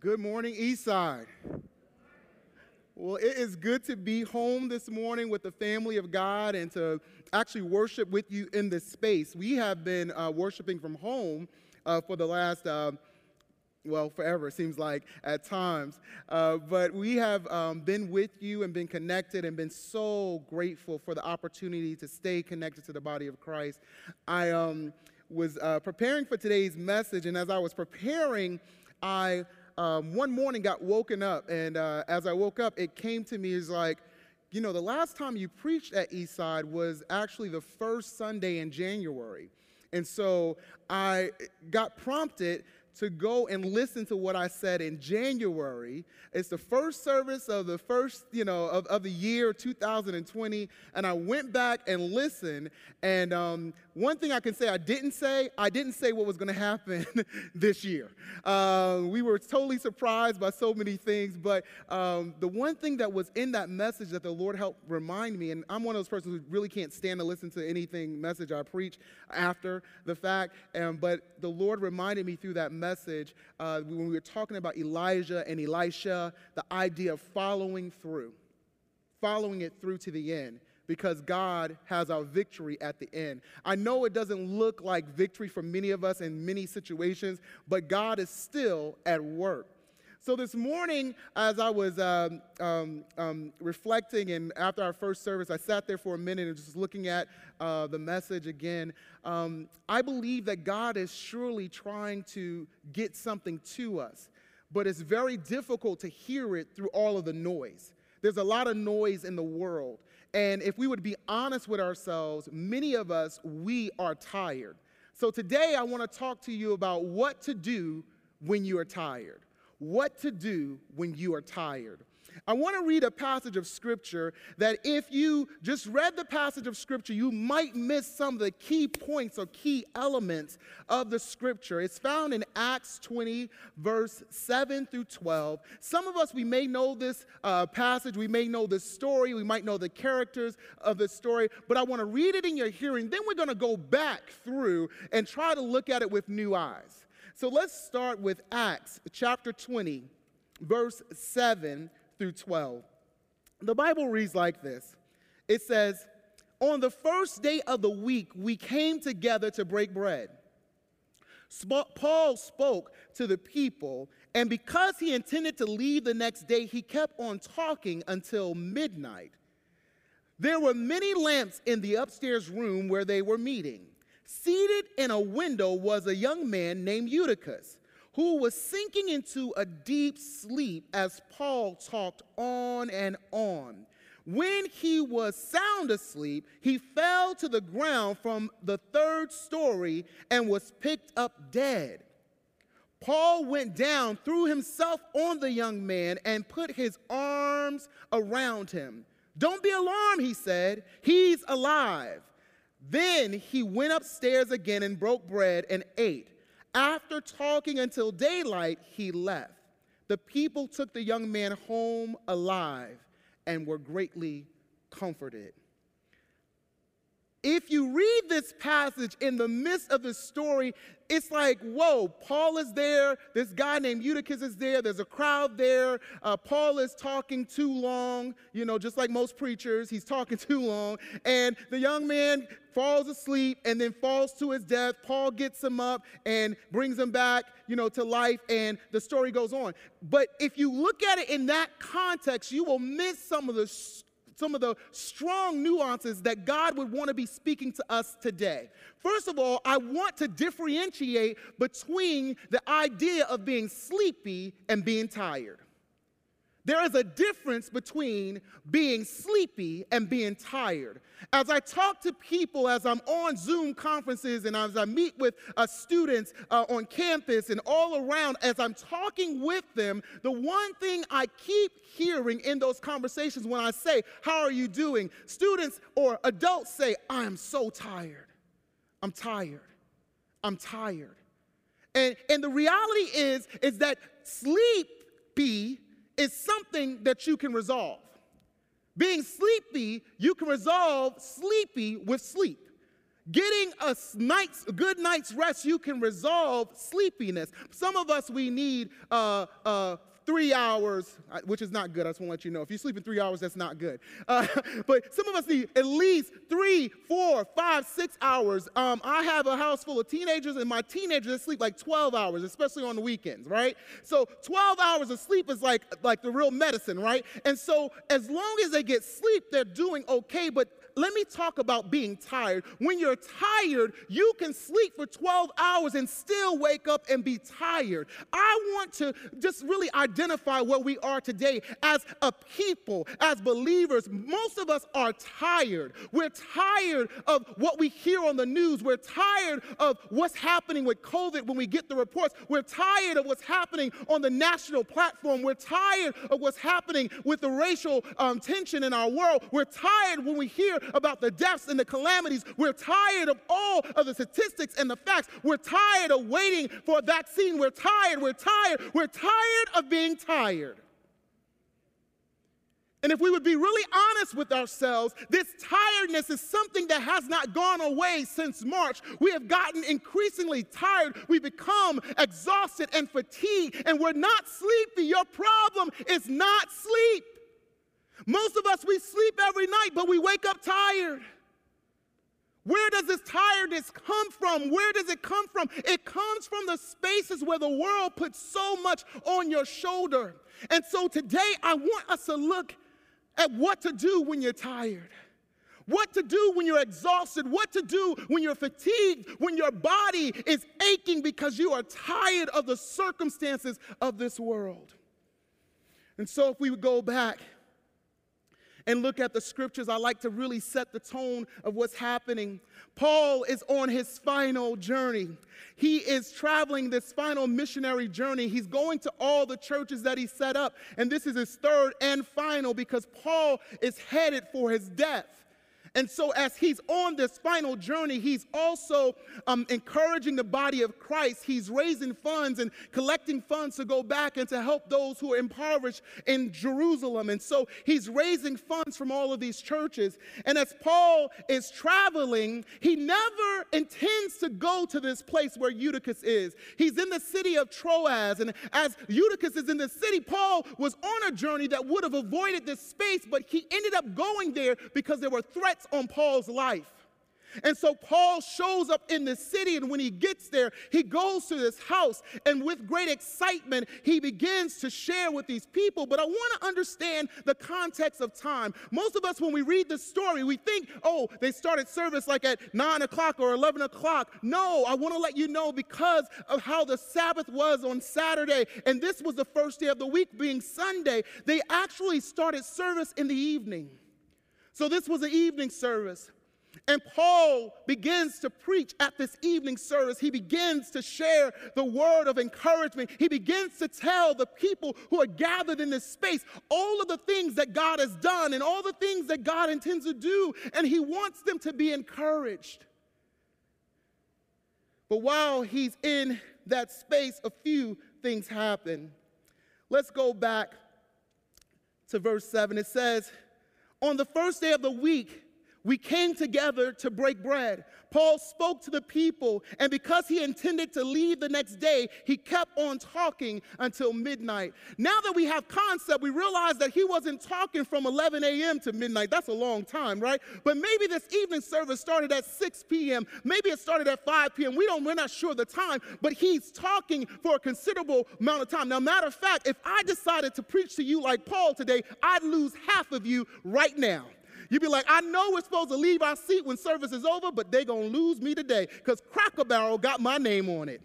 Good morning, Eastside. Well, it is good to be home this morning with the family of God and to actually worship with you in this space. We have been uh, worshiping from home uh, for the last, uh, well, forever, it seems like at times. Uh, but we have um, been with you and been connected and been so grateful for the opportunity to stay connected to the body of Christ. I um, was uh, preparing for today's message, and as I was preparing, I um, one morning got woken up, and uh, as I woke up, it came to me as like, you know, the last time you preached at Eastside was actually the first Sunday in January. And so I got prompted to go and listen to what I said in January. It's the first service of the first, you know, of, of the year 2020. And I went back and listened. And um, one thing I can say I didn't say, I didn't say what was going to happen this year. Uh, we were totally surprised by so many things. But um, the one thing that was in that message that the Lord helped remind me, and I'm one of those persons who really can't stand to listen to anything message I preach after the fact. Um, but the Lord reminded me through that message uh, when we were talking about Elijah and Elisha, the idea of following through, following it through to the end because God has our victory at the end. I know it doesn't look like victory for many of us in many situations, but God is still at work. So this morning, as I was um, um, um, reflecting, and after our first service, I sat there for a minute and just looking at uh, the message again. Um, I believe that God is surely trying to get something to us, but it's very difficult to hear it through all of the noise. There's a lot of noise in the world. And if we would be honest with ourselves, many of us, we are tired. So today I want to talk to you about what to do when you are tired. What to do when you are tired. I want to read a passage of scripture that if you just read the passage of scripture, you might miss some of the key points or key elements of the scripture. It's found in Acts 20, verse 7 through 12. Some of us, we may know this uh, passage, we may know this story, we might know the characters of the story, but I want to read it in your hearing. Then we're going to go back through and try to look at it with new eyes. So let's start with Acts chapter 20, verse 7 through 12. The Bible reads like this It says, On the first day of the week, we came together to break bread. Paul spoke to the people, and because he intended to leave the next day, he kept on talking until midnight. There were many lamps in the upstairs room where they were meeting. Seated in a window was a young man named Eutychus who was sinking into a deep sleep as Paul talked on and on. When he was sound asleep, he fell to the ground from the third story and was picked up dead. Paul went down, threw himself on the young man, and put his arms around him. Don't be alarmed, he said. He's alive. Then he went upstairs again and broke bread and ate. After talking until daylight, he left. The people took the young man home alive and were greatly comforted. If you read this passage in the midst of the story, it's like, whoa, Paul is there. This guy named Eutychus is there. There's a crowd there. Uh, Paul is talking too long, you know, just like most preachers, he's talking too long. And the young man falls asleep and then falls to his death. Paul gets him up and brings him back, you know, to life, and the story goes on. But if you look at it in that context, you will miss some of the some of the strong nuances that God would want to be speaking to us today. First of all, I want to differentiate between the idea of being sleepy and being tired. There is a difference between being sleepy and being tired. As I talk to people, as I'm on Zoom conferences and as I meet with uh, students uh, on campus and all around, as I'm talking with them, the one thing I keep hearing in those conversations when I say, How are you doing? Students or adults say, I am so tired. I'm tired. I'm tired. And, and the reality is, is that sleepy is something that you can resolve. Being sleepy, you can resolve sleepy with sleep. Getting a night's, good night's rest, you can resolve sleepiness. Some of us, we need uh, uh, three hours, which is not good. I just want to let you know. If you sleep in three hours, that's not good. Uh, but some of us need at least three, four, five, six hours. Um, I have a house full of teenagers, and my teenagers sleep like 12 hours, especially on the weekends, right? So 12 hours of sleep is like, like the real medicine, right? And so as long as they get sleep, they're doing okay. But let me talk about being tired. When you're tired, you can sleep for 12 hours and still wake up and be tired. I want to just really identify where we are today as a people, as believers. Most of us are tired. We're tired of what we hear on the news. We're tired of what's happening with COVID when we get the reports. We're tired of what's happening on the national platform. We're tired of what's happening with the racial um, tension in our world. We're tired when we hear about the deaths and the calamities. We're tired of all of the statistics and the facts. We're tired of waiting for a vaccine. We're tired. We're tired. We're tired of being tired. And if we would be really honest with ourselves, this tiredness is something that has not gone away since March. We have gotten increasingly tired. We become exhausted and fatigued, and we're not sleepy. Your problem is not sleep. Most of us, we sleep every night, but we wake up tired. Where does this tiredness come from? Where does it come from? It comes from the spaces where the world puts so much on your shoulder. And so today, I want us to look at what to do when you're tired. What to do when you're exhausted, what to do when you're fatigued, when your body is aching because you are tired of the circumstances of this world. And so, if we would go back and look at the scriptures, I like to really set the tone of what's happening. Paul is on his final journey. He is traveling this final missionary journey. He's going to all the churches that he set up, and this is his third and final because Paul is headed for his death. And so, as he's on this final journey, he's also um, encouraging the body of Christ. He's raising funds and collecting funds to go back and to help those who are impoverished in Jerusalem. And so, he's raising funds from all of these churches. And as Paul is traveling, he never intends to go to this place where Eutychus is. He's in the city of Troas. And as Eutychus is in the city, Paul was on a journey that would have avoided this space, but he ended up going there because there were threats on Paul's life. And so Paul shows up in the city, and when he gets there, he goes to this house, and with great excitement, he begins to share with these people. But I want to understand the context of time. Most of us, when we read the story, we think, oh, they started service like at 9 o'clock or 11 o'clock. No, I want to let you know because of how the Sabbath was on Saturday, and this was the first day of the week being Sunday, they actually started service in the evening. So this was an evening service. And Paul begins to preach at this evening service. He begins to share the word of encouragement. He begins to tell the people who are gathered in this space all of the things that God has done and all the things that God intends to do. And he wants them to be encouraged. But while he's in that space, a few things happen. Let's go back to verse 7. It says, on the first day of the week, we came together to break bread. Paul spoke to the people, and because he intended to leave the next day, he kept on talking until midnight. Now that we have concept, we realize that he wasn't talking from 11 a.m. to midnight. That's a long time, right? But maybe this evening service started at 6 p.m. Maybe it started at 5 p.m. We don't, we're not sure the time, but he's talking for a considerable amount of time. Now, matter of fact, if I decided to preach to you like Paul today, I'd lose half of you right now. You'd be like, I know we're supposed to leave our seat when service is over, but they're going to lose me today because Cracker Barrel got my name on it.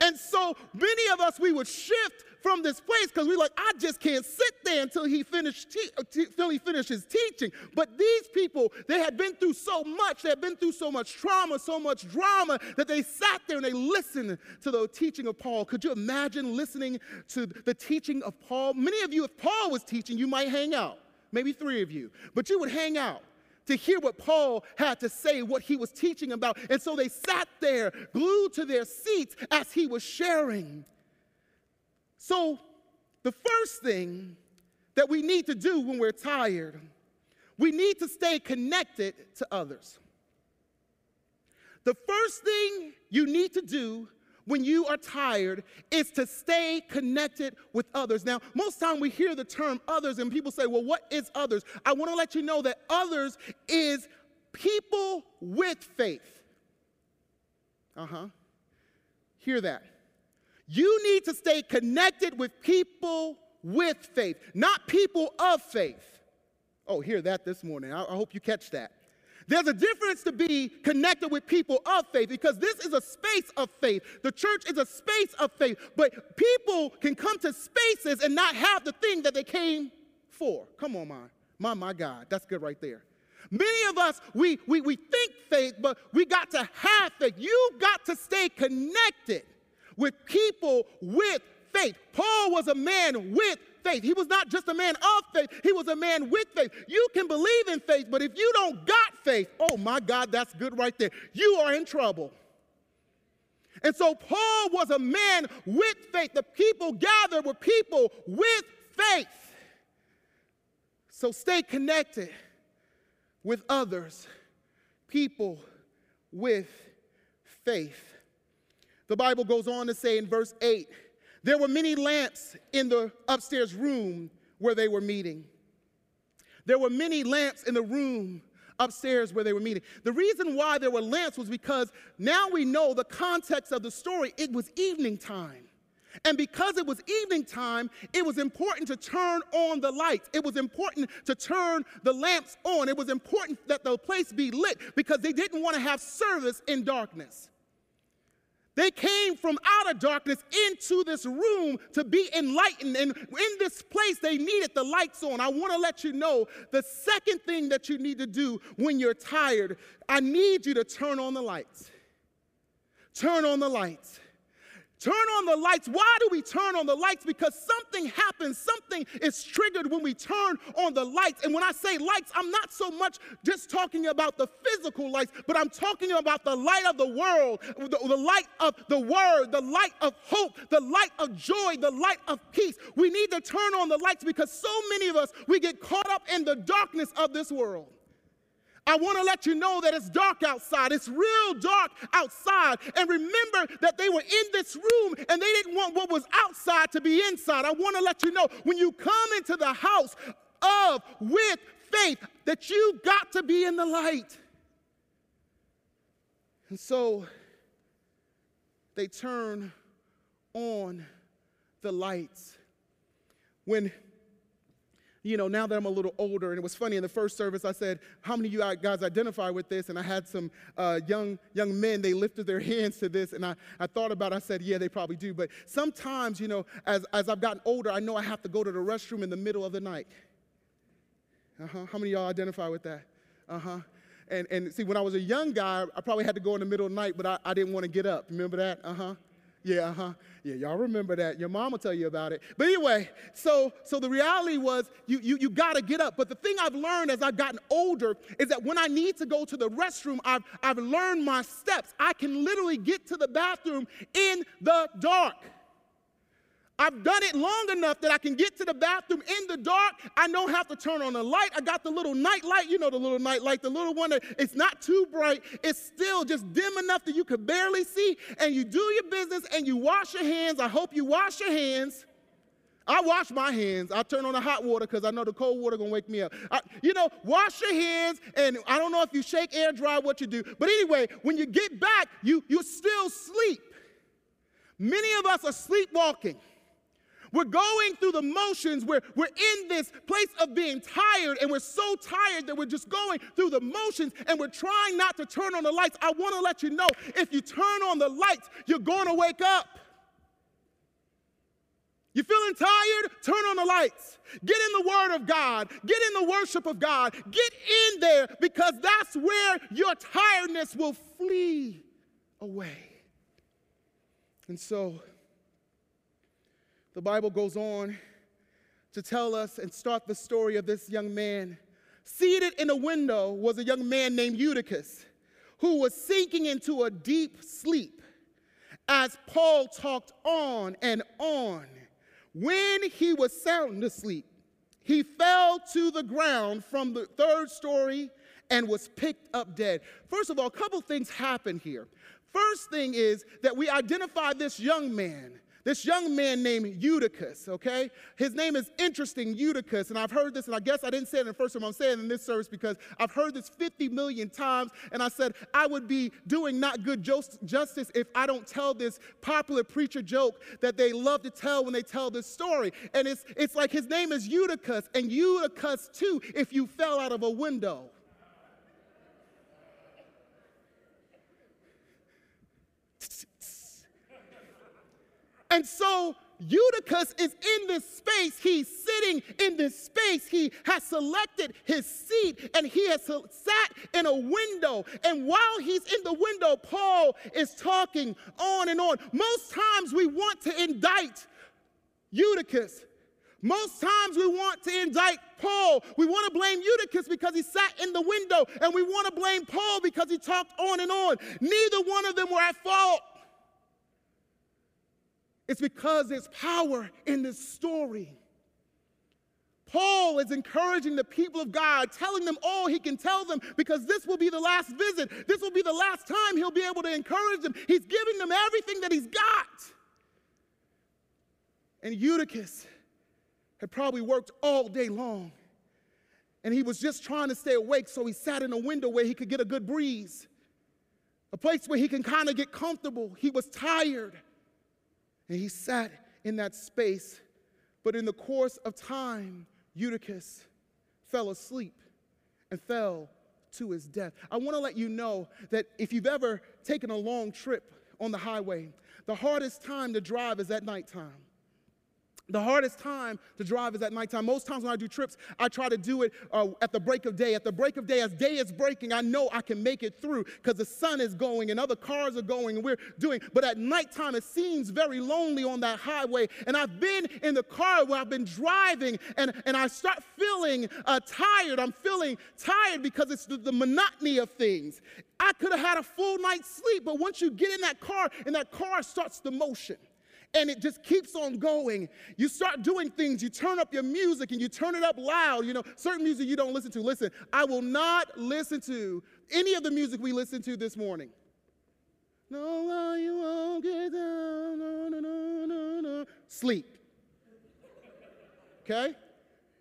And so many of us, we would shift from this place because we're like, I just can't sit there until he finished te- until he finishes teaching. But these people, they had been through so much, they had been through so much trauma, so much drama that they sat there and they listened to the teaching of Paul. Could you imagine listening to the teaching of Paul? Many of you, if Paul was teaching, you might hang out maybe three of you, but you would hang out to hear what Paul had to say, what he was teaching about. And so they sat there, glued to their seats as he was sharing. So, the first thing that we need to do when we're tired, we need to stay connected to others. The first thing you need to do when you are tired is to stay connected with others. Now, most time we hear the term others and people say, "Well, what is others?" I want to let you know that others is people with faith. Uh-huh. Hear that. You need to stay connected with people with faith, not people of faith. Oh, hear that this morning. I, I hope you catch that. There's a difference to be connected with people of faith because this is a space of faith. The church is a space of faith, but people can come to spaces and not have the thing that they came for. Come on, my, my, my God. That's good right there. Many of us, we, we, we think faith, but we got to have faith. You got to stay connected with people with faith. Paul was a man with faith. He was not just a man of faith, he was a man with faith. You can believe in faith, but if you don't got faith, oh my God, that's good right there. You are in trouble. And so Paul was a man with faith. The people gathered were people with faith. So stay connected with others, people with faith. The Bible goes on to say in verse 8 there were many lamps in the upstairs room where they were meeting. There were many lamps in the room upstairs where they were meeting. The reason why there were lamps was because now we know the context of the story. It was evening time. And because it was evening time, it was important to turn on the lights. It was important to turn the lamps on. It was important that the place be lit because they didn't want to have service in darkness. They came from outer darkness into this room to be enlightened. And in this place, they needed the lights on. I want to let you know the second thing that you need to do when you're tired, I need you to turn on the lights. Turn on the lights. Turn on the lights. Why do we turn on the lights? Because something happens, something is triggered when we turn on the lights. And when I say lights, I'm not so much just talking about the physical lights, but I'm talking about the light of the world, the, the light of the word, the light of hope, the light of joy, the light of peace. We need to turn on the lights because so many of us, we get caught up in the darkness of this world. I want to let you know that it's dark outside. It's real dark outside. And remember that they were in this room and they didn't want what was outside to be inside. I want to let you know when you come into the house of with faith that you got to be in the light. And so they turn on the lights. When you know, now that I'm a little older, and it was funny in the first service, I said, How many of you guys identify with this? And I had some uh, young, young men, they lifted their hands to this, and I, I thought about it, I said, Yeah, they probably do. But sometimes, you know, as, as I've gotten older, I know I have to go to the restroom in the middle of the night. Uh huh. How many of y'all identify with that? Uh huh. And, and see, when I was a young guy, I probably had to go in the middle of the night, but I, I didn't want to get up. Remember that? Uh huh. Yeah, uh-huh. Yeah, y'all remember that. Your mom will tell you about it. But anyway, so so the reality was you you you gotta get up. But the thing I've learned as I've gotten older is that when I need to go to the restroom, I've I've learned my steps. I can literally get to the bathroom in the dark. I've done it long enough that I can get to the bathroom in the dark. I don't have to turn on the light. I got the little night light, you know, the little night light, the little one that it's not too bright. It's still just dim enough that you could barely see. And you do your business and you wash your hands. I hope you wash your hands. I wash my hands. I turn on the hot water because I know the cold water gonna wake me up. I, you know, wash your hands, and I don't know if you shake, air dry, what you do. But anyway, when you get back, you you still sleep. Many of us are sleepwalking. We're going through the motions. We're, we're in this place of being tired, and we're so tired that we're just going through the motions and we're trying not to turn on the lights. I want to let you know if you turn on the lights, you're going to wake up. You feeling tired? Turn on the lights. Get in the Word of God. Get in the worship of God. Get in there because that's where your tiredness will flee away. And so, the Bible goes on to tell us and start the story of this young man. Seated in a window was a young man named Eutychus who was sinking into a deep sleep as Paul talked on and on. When he was sound asleep, he fell to the ground from the third story and was picked up dead. First of all, a couple things happen here. First thing is that we identify this young man this young man named Eutychus, okay? His name is interesting, Eutychus, and I've heard this, and I guess I didn't say it in the first time I'm saying it in this service because I've heard this 50 million times, and I said I would be doing not good justice if I don't tell this popular preacher joke that they love to tell when they tell this story. And it's, it's like his name is Eutychus, and Eutychus too if you fell out of a window. And so Eutychus is in this space. He's sitting in this space. He has selected his seat and he has sat in a window. And while he's in the window, Paul is talking on and on. Most times we want to indict Eutychus. Most times we want to indict Paul. We want to blame Eutychus because he sat in the window, and we want to blame Paul because he talked on and on. Neither one of them were at fault. It's because there's power in this story. Paul is encouraging the people of God, telling them all he can tell them because this will be the last visit. This will be the last time he'll be able to encourage them. He's giving them everything that he's got. And Eutychus had probably worked all day long. And he was just trying to stay awake, so he sat in a window where he could get a good breeze, a place where he can kind of get comfortable. He was tired. And he sat in that space. But in the course of time, Eutychus fell asleep and fell to his death. I want to let you know that if you've ever taken a long trip on the highway, the hardest time to drive is at nighttime. The hardest time to drive is at nighttime. Most times when I do trips, I try to do it uh, at the break of day. At the break of day, as day is breaking, I know I can make it through because the sun is going and other cars are going and we're doing. But at nighttime, it seems very lonely on that highway. And I've been in the car where I've been driving and, and I start feeling uh, tired. I'm feeling tired because it's the, the monotony of things. I could have had a full night's sleep, but once you get in that car and that car starts the motion, and it just keeps on going. You start doing things, you turn up your music and you turn it up loud. You know, certain music you don't listen to. Listen, I will not listen to any of the music we listened to this morning. No, you won't get down. No, no, no, no, no. Sleep. Okay?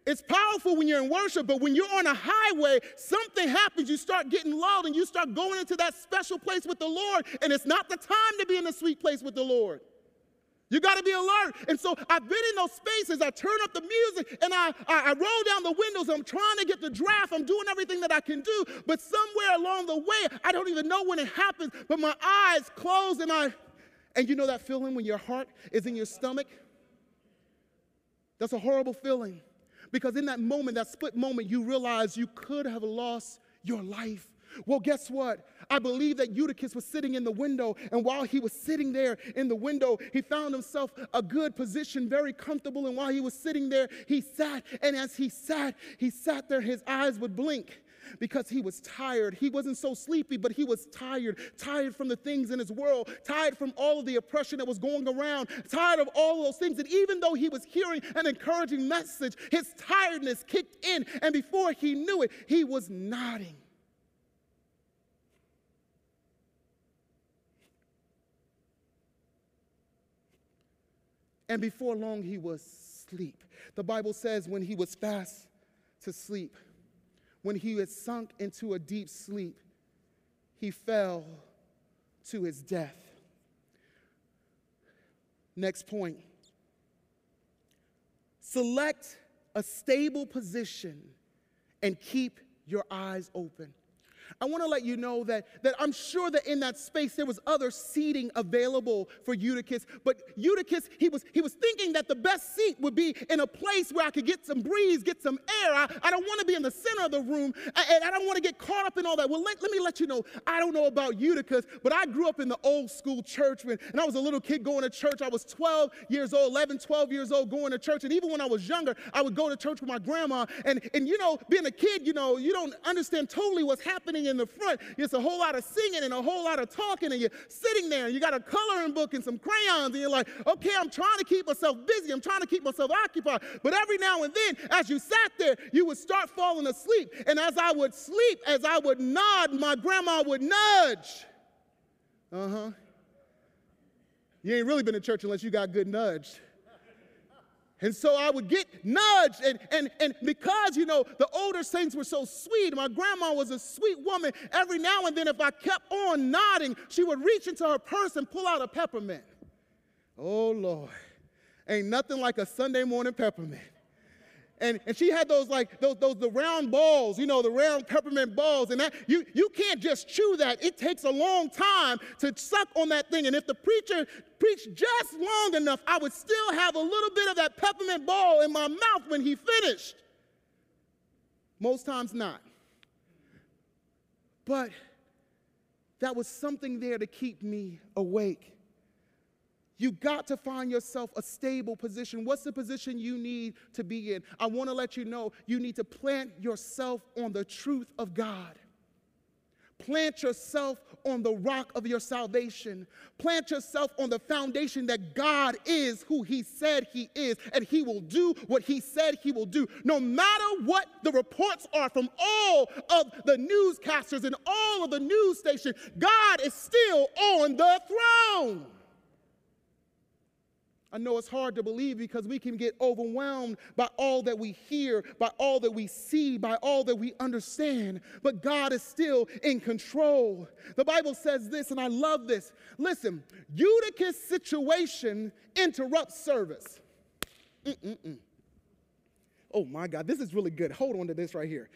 It's powerful when you're in worship, but when you're on a highway, something happens. You start getting loud and you start going into that special place with the Lord, and it's not the time to be in a sweet place with the Lord. You got to be alert. And so I've been in those spaces. I turn up the music and I, I, I, roll down the windows. I'm trying to get the draft. I'm doing everything that I can do. But somewhere along the way, I don't even know when it happens, but my eyes close and I, and you know that feeling when your heart is in your stomach? That's a horrible feeling. Because in that moment, that split moment, you realize you could have lost your life. Well, guess what? I believe that Eutychus was sitting in the window, and while he was sitting there in the window, he found himself a good position, very comfortable. And while he was sitting there, he sat, and as he sat, he sat there, his eyes would blink because he was tired. He wasn't so sleepy, but he was tired. Tired from the things in his world, tired from all of the oppression that was going around, tired of all those things. And even though he was hearing an encouraging message, his tiredness kicked in. And before he knew it, he was nodding. And before long he was asleep. The Bible says when he was fast to sleep, when he had sunk into a deep sleep, he fell to his death. Next point select a stable position and keep your eyes open. I want to let you know that, that I'm sure that in that space there was other seating available for Eutychus, but Eutychus, he was, he was thinking that the best seat would be in a place where I could get some breeze, get some air. I, I don't want to be in the center of the room, and I don't want to get caught up in all that. Well, let, let me let you know, I don't know about Eutychus, but I grew up in the old school church when, and I was a little kid going to church. I was 12 years old, 11, 12 years old going to church, and even when I was younger, I would go to church with my grandma, and, and you know, being a kid, you know, you don't understand totally what's happening in the front. It's a whole lot of singing and a whole lot of talking, and you're sitting there and you got a coloring book and some crayons, and you're like, okay, I'm trying to keep myself busy. I'm trying to keep myself occupied. But every now and then, as you sat there, you would start falling asleep. And as I would sleep, as I would nod, my grandma would nudge. Uh huh. You ain't really been to church unless you got good nudge. And so I would get nudged. And, and, and because, you know, the older saints were so sweet, my grandma was a sweet woman. Every now and then, if I kept on nodding, she would reach into her purse and pull out a peppermint. Oh, Lord. Ain't nothing like a Sunday morning peppermint and, and she had those like those, those the round balls, you know, the round peppermint balls, and that you you can't just chew that. It takes a long time to suck on that thing. And if the preacher preached just long enough, I would still have a little bit of that peppermint ball in my mouth when he finished. Most times not. But that was something there to keep me awake. You got to find yourself a stable position. What's the position you need to be in? I want to let you know you need to plant yourself on the truth of God. Plant yourself on the rock of your salvation. Plant yourself on the foundation that God is who He said He is, and He will do what He said He will do. No matter what the reports are from all of the newscasters and all of the news stations, God is still on the throne. I know it's hard to believe because we can get overwhelmed by all that we hear, by all that we see, by all that we understand. But God is still in control. The Bible says this, and I love this. Listen, Eutychus' situation interrupts service. Mm-mm-mm. Oh my God, this is really good. Hold on to this right here.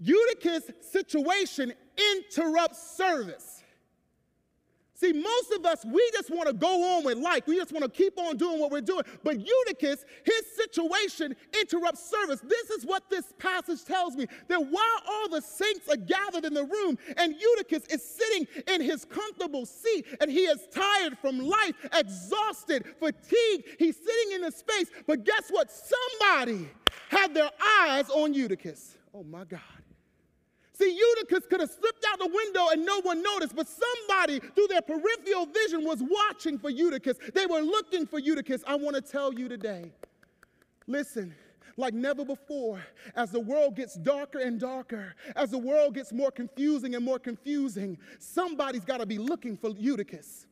Eutychus' situation interrupts service. See, most of us, we just want to go on with life. We just want to keep on doing what we're doing. But Eutychus, his situation interrupts service. This is what this passage tells me that while all the saints are gathered in the room and Eutychus is sitting in his comfortable seat and he is tired from life, exhausted, fatigued, he's sitting in the space. But guess what? Somebody had their eyes on Eutychus. Oh my God. See, Eutychus could have slipped out the window and no one noticed, but somebody through their peripheral vision was watching for Eutychus. They were looking for Eutychus. I want to tell you today listen, like never before, as the world gets darker and darker, as the world gets more confusing and more confusing, somebody's got to be looking for Eutychus.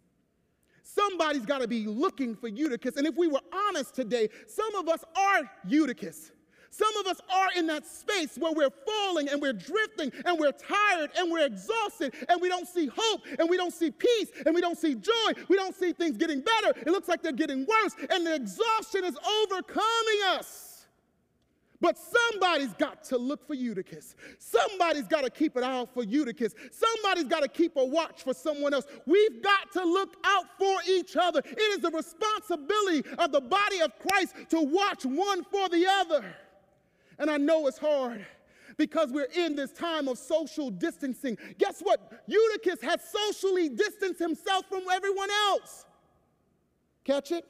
Somebody's got to be looking for Eutychus. And if we were honest today, some of us are Eutychus. Some of us are in that space where we're falling and we're drifting and we're tired and we're exhausted and we don't see hope and we don't see peace and we don't see joy. We don't see things getting better. It looks like they're getting worse and the exhaustion is overcoming us. But somebody's got to look for Eutychus. Somebody's got to keep an eye out for Eutychus. Somebody's got to keep a watch for someone else. We've got to look out for each other. It is the responsibility of the body of Christ to watch one for the other. And I know it's hard because we're in this time of social distancing. Guess what? Eutychus has socially distanced himself from everyone else. Catch it?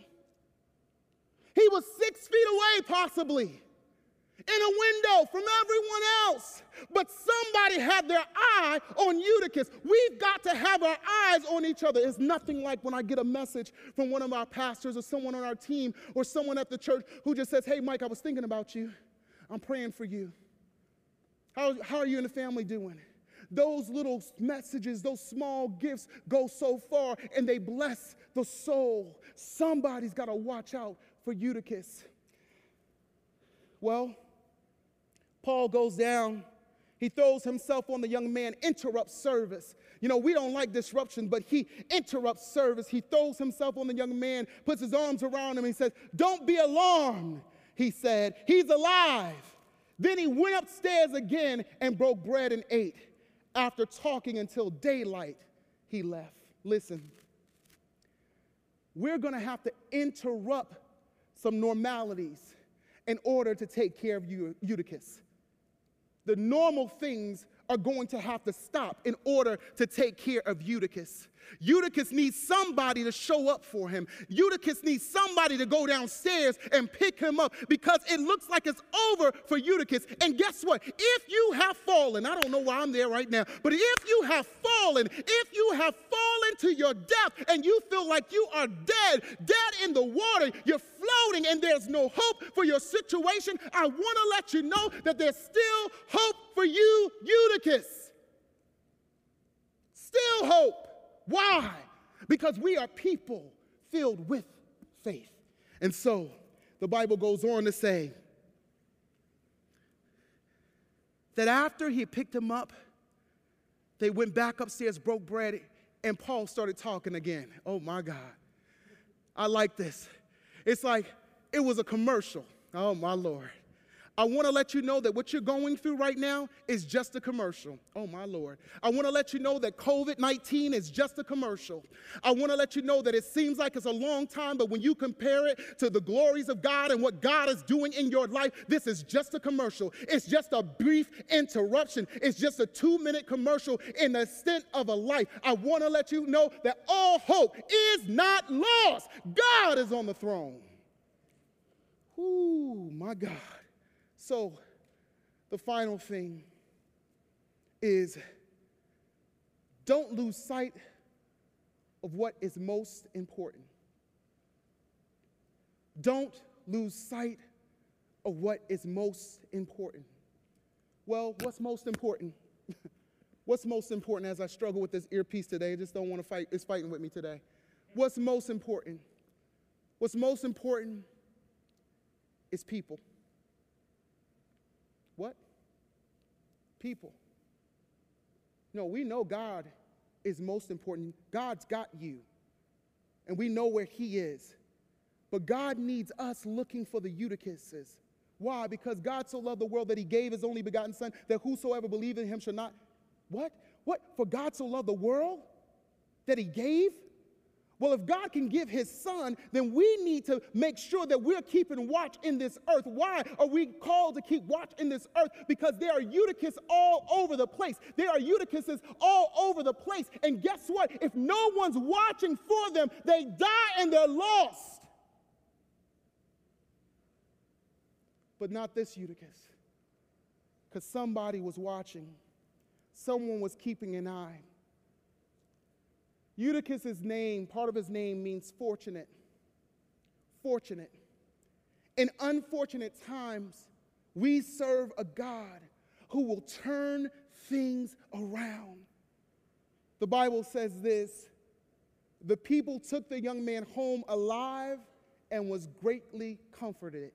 He was six feet away, possibly, in a window from everyone else. But somebody had their eye on Eutychus. We've got to have our eyes on each other. It's nothing like when I get a message from one of our pastors or someone on our team or someone at the church who just says, Hey, Mike, I was thinking about you. I'm praying for you. How, how are you and the family doing? Those little messages, those small gifts go so far and they bless the soul. Somebody's got to watch out for Eutychus. Well, Paul goes down. He throws himself on the young man, interrupts service. You know, we don't like disruption, but he interrupts service. He throws himself on the young man, puts his arms around him, and he says, Don't be alarmed he said, He's alive. Then he went upstairs again and broke bread and ate. After talking until daylight, he left. Listen, we're gonna have to interrupt some normalities in order to take care of Eutychus. The normal things are going to have to stop in order to take care of Eutychus. Eutychus needs somebody to show up for him. Eutychus needs somebody to go downstairs and pick him up because it looks like it's over for Eutychus. And guess what? If you have fallen, I don't know why I'm there right now, but if you have fallen, if you have fallen to your death and you feel like you are dead, dead in the water, you're floating and there's no hope for your situation, I want to let you know that there's still hope for you, Eutychus. Still hope. Why? Because we are people filled with faith. And so the Bible goes on to say that after he picked him up, they went back upstairs, broke bread, and Paul started talking again. Oh my God. I like this. It's like it was a commercial. Oh my Lord. I want to let you know that what you're going through right now is just a commercial. Oh, my Lord. I want to let you know that COVID 19 is just a commercial. I want to let you know that it seems like it's a long time, but when you compare it to the glories of God and what God is doing in your life, this is just a commercial. It's just a brief interruption. It's just a two minute commercial in the stint of a life. I want to let you know that all hope is not lost. God is on the throne. Ooh, my God. So, the final thing is don't lose sight of what is most important. Don't lose sight of what is most important. Well, what's most important? what's most important as I struggle with this earpiece today? I just don't want to fight, it's fighting with me today. What's most important? What's most important is people. What? People. No, we know God is most important. God's got you, and we know where He is. But God needs us looking for the Eutychuses. Why? Because God so loved the world that He gave His only begotten Son, that whosoever believe in Him shall not. What? What? For God so loved the world that He gave? Well, if God can give his son, then we need to make sure that we're keeping watch in this earth. Why are we called to keep watch in this earth? Because there are Eutychus all over the place. There are Eutychuses all over the place. And guess what? If no one's watching for them, they die and they're lost. But not this Eutychus. Because somebody was watching, someone was keeping an eye. Eutychus' name, part of his name means fortunate. Fortunate. In unfortunate times, we serve a God who will turn things around. The Bible says this the people took the young man home alive and was greatly comforted.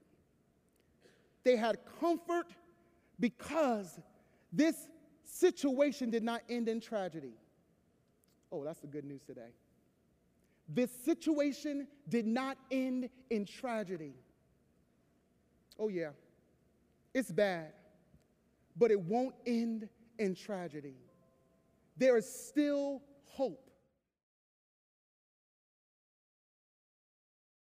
They had comfort because this situation did not end in tragedy. Oh, that's the good news today. This situation did not end in tragedy. Oh, yeah, it's bad, but it won't end in tragedy. There is still hope